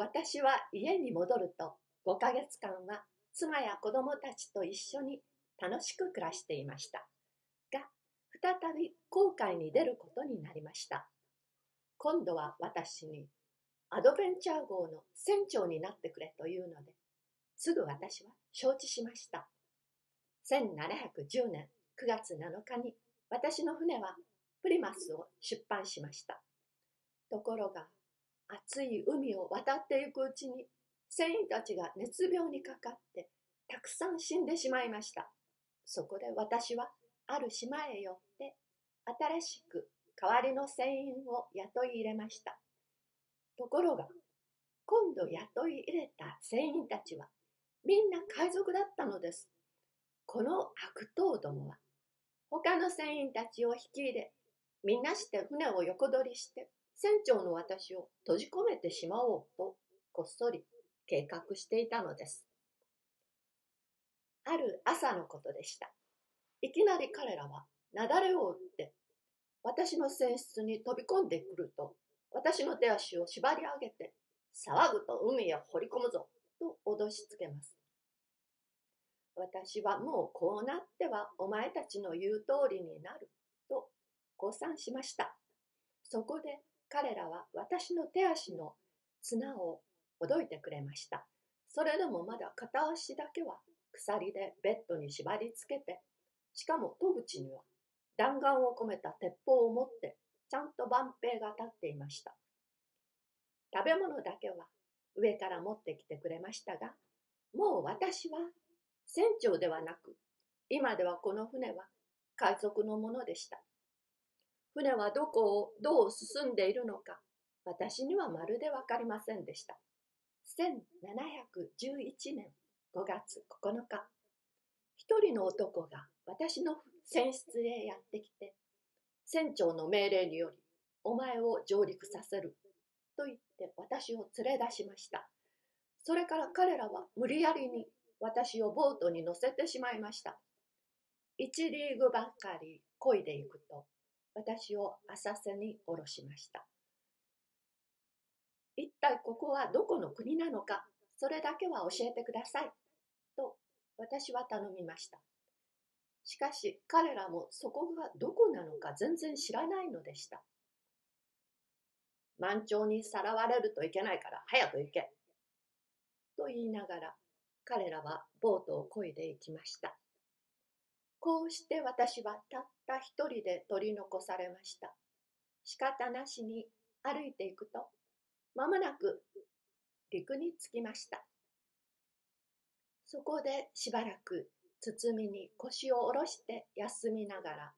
私は家に戻ると5ヶ月間は妻や子供たちと一緒に楽しく暮らしていました。が、再び航海に出ることになりました。今度は私にアドベンチャー号の船長になってくれというので、すぐ私は承知しました。1710年9月7日に私の船はプリマスを出版しました。ところが、暑い海を渡っていくうちに船員たちが熱病にかかってたくさん死んでしまいました。そこで私はある島へ寄って新しく代わりの船員を雇い入れました。ところが今度雇い入れた船員たちはみんな海賊だったのです。この悪党どもは他の船員たちを引き入れみんなして船を横取りして船長の私を閉じ込めてしまおうとこっそり計画していたのです。ある朝のことでした。いきなり彼らは雪崩を打って私の船室に飛び込んでくると私の手足を縛り上げて騒ぐと海へ放り込むぞと脅しつけます。私はもうこうなってはお前たちの言う通りになると降参しました。そこで彼らは私の手足の綱をほどいてくれました。それでもまだ片足だけは鎖でベッドに縛り付けて、しかも戸口には弾丸を込めた鉄砲を持ってちゃんと万平が立っていました。食べ物だけは上から持ってきてくれましたが、もう私は船長ではなく、今ではこの船は海賊のものでした。船はどこをどう進んでいるのか、私にはまるでわかりませんでした。1711年5月9日、一人の男が私の船室へやってきて、船長の命令により、お前を上陸させる、と言って私を連れ出しました。それから彼らは無理やりに私をボートに乗せてしまいました。一リーグばかり漕いでいくと、私を浅瀬に下ろしました。一体ここはどこの国なのか、それだけは教えてください。と私は頼みました。しかし彼らもそこがどこなのか全然知らないのでした。満潮にさらわれるといけないから早く行け。と言いながら彼らはボートを漕いで行きました。こうして私はたった一人で取り残されました。仕方なしに歩いていくとまもなく陸に着きました。そこでしばらく包みに腰を下ろして休みながら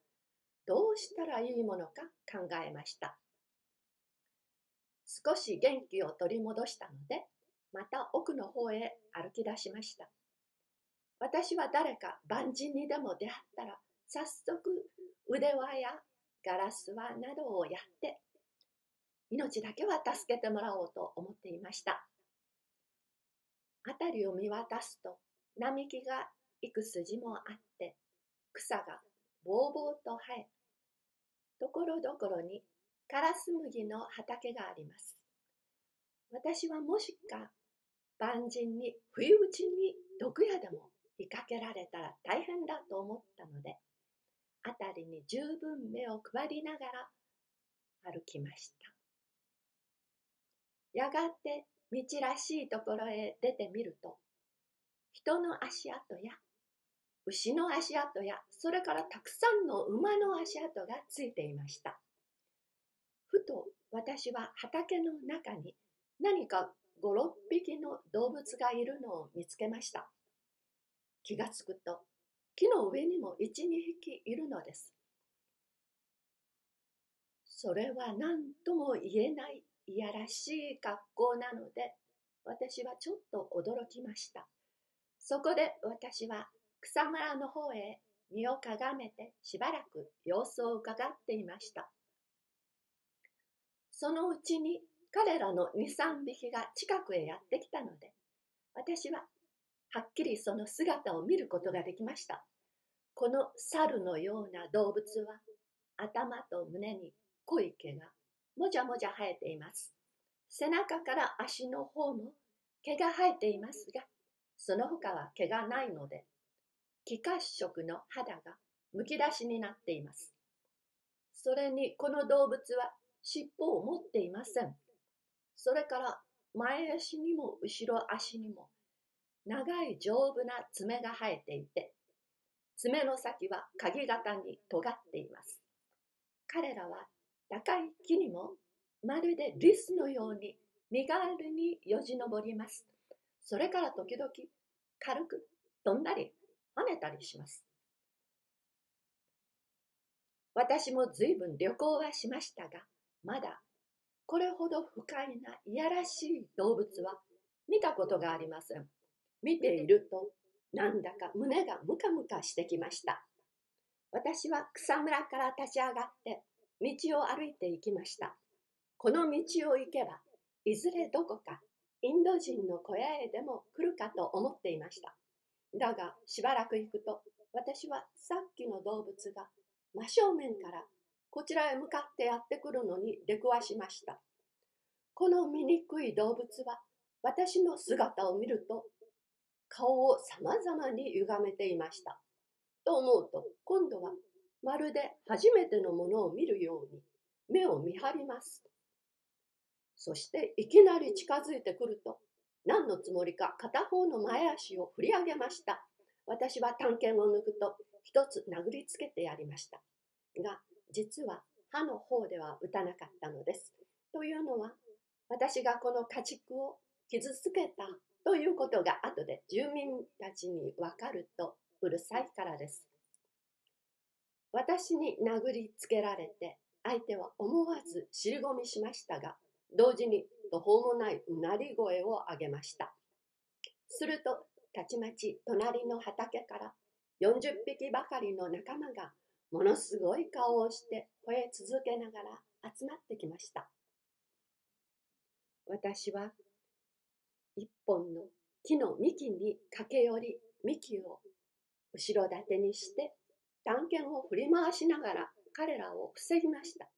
どうしたらいいものか考えました。少し元気を取り戻したのでまた奥の方へ歩き出しました。私は誰か万人にでも出会ったら早速腕輪やガラス輪などをやって命だけは助けてもらおうと思っていました。辺りを見渡すと並木が幾筋もあって草がぼうぼうと生えところどころにカラス麦の畑があります。私はもしか万人に不意打ちに毒矢でも見かけられたら大変だと思ったので辺りに十分目を配りながら歩きました。やがて道らしいところへ出てみると、人の足跡や牛の足跡や、それからたくさんの馬の足跡がついていました。ふと私は畑の中に何か5、6匹の動物がいるのを見つけました。気がつくと木の上にも1、2匹いるのです。それは何とも言えないいやらしい格好なので、私はちょっと驚きました。そこで私は草むらの方へ身をかがめてしばらく様子を伺っていました。そのうちに彼らの2、3匹が近くへやってきたので、私ははっきりその姿を見ることができました。この猿のような動物は頭と胸に濃い毛がもじゃもじゃ生えています。背中から足の方も毛が生えていますが、その他は毛がないので、気褐色の肌がむき出しになっています。それにこの動物は尻尾を持っていません。それから前足にも後ろ足にも長い丈夫な爪が生えていて、爪の先は鍵型に尖っています。彼らは高い木にもまるでリスのように身軽によじ登ります。それから時々軽く飛んだり跳ねたりします。私も随分旅行はしましたが、まだこれほど不快ないやらしい動物は見たことがありません。見ているとなんだか胸がムカムカしてきました。私は草むらから立ち上がって道を歩いて行きました。この道を行けばいずれどこかインド人の小屋へでも来るかと思っていました。だがしばらく行くと私はさっきの動物が真正面からこちらへ向かってやってくるのに出くわしました。この醜い動物は私の姿を見ると顔を様々に歪めていました。と思うと今度はまるで初めてのものを見るように目を見張ります。そしていきなり近づいてくると何のつもりか片方の前足を振り上げました。私は探検を抜くと一つ殴りつけてやりました。が、実は歯の方では打たなかったのです。というのは、私がこの家畜を傷つけたということが後で住民たちにわかるとうるさいからです。私に殴りつけられて相手は思わず尻込みしましたが、同時に途方もないうなり声を上げました。すると、たちまち隣の畑から40匹ばかりの仲間がものすごい顔をして吠え続けながら集まってきました。私は一本の木の幹に駆け寄り幹を後ろ盾にして探検を振り回しながら彼らを防ぎました。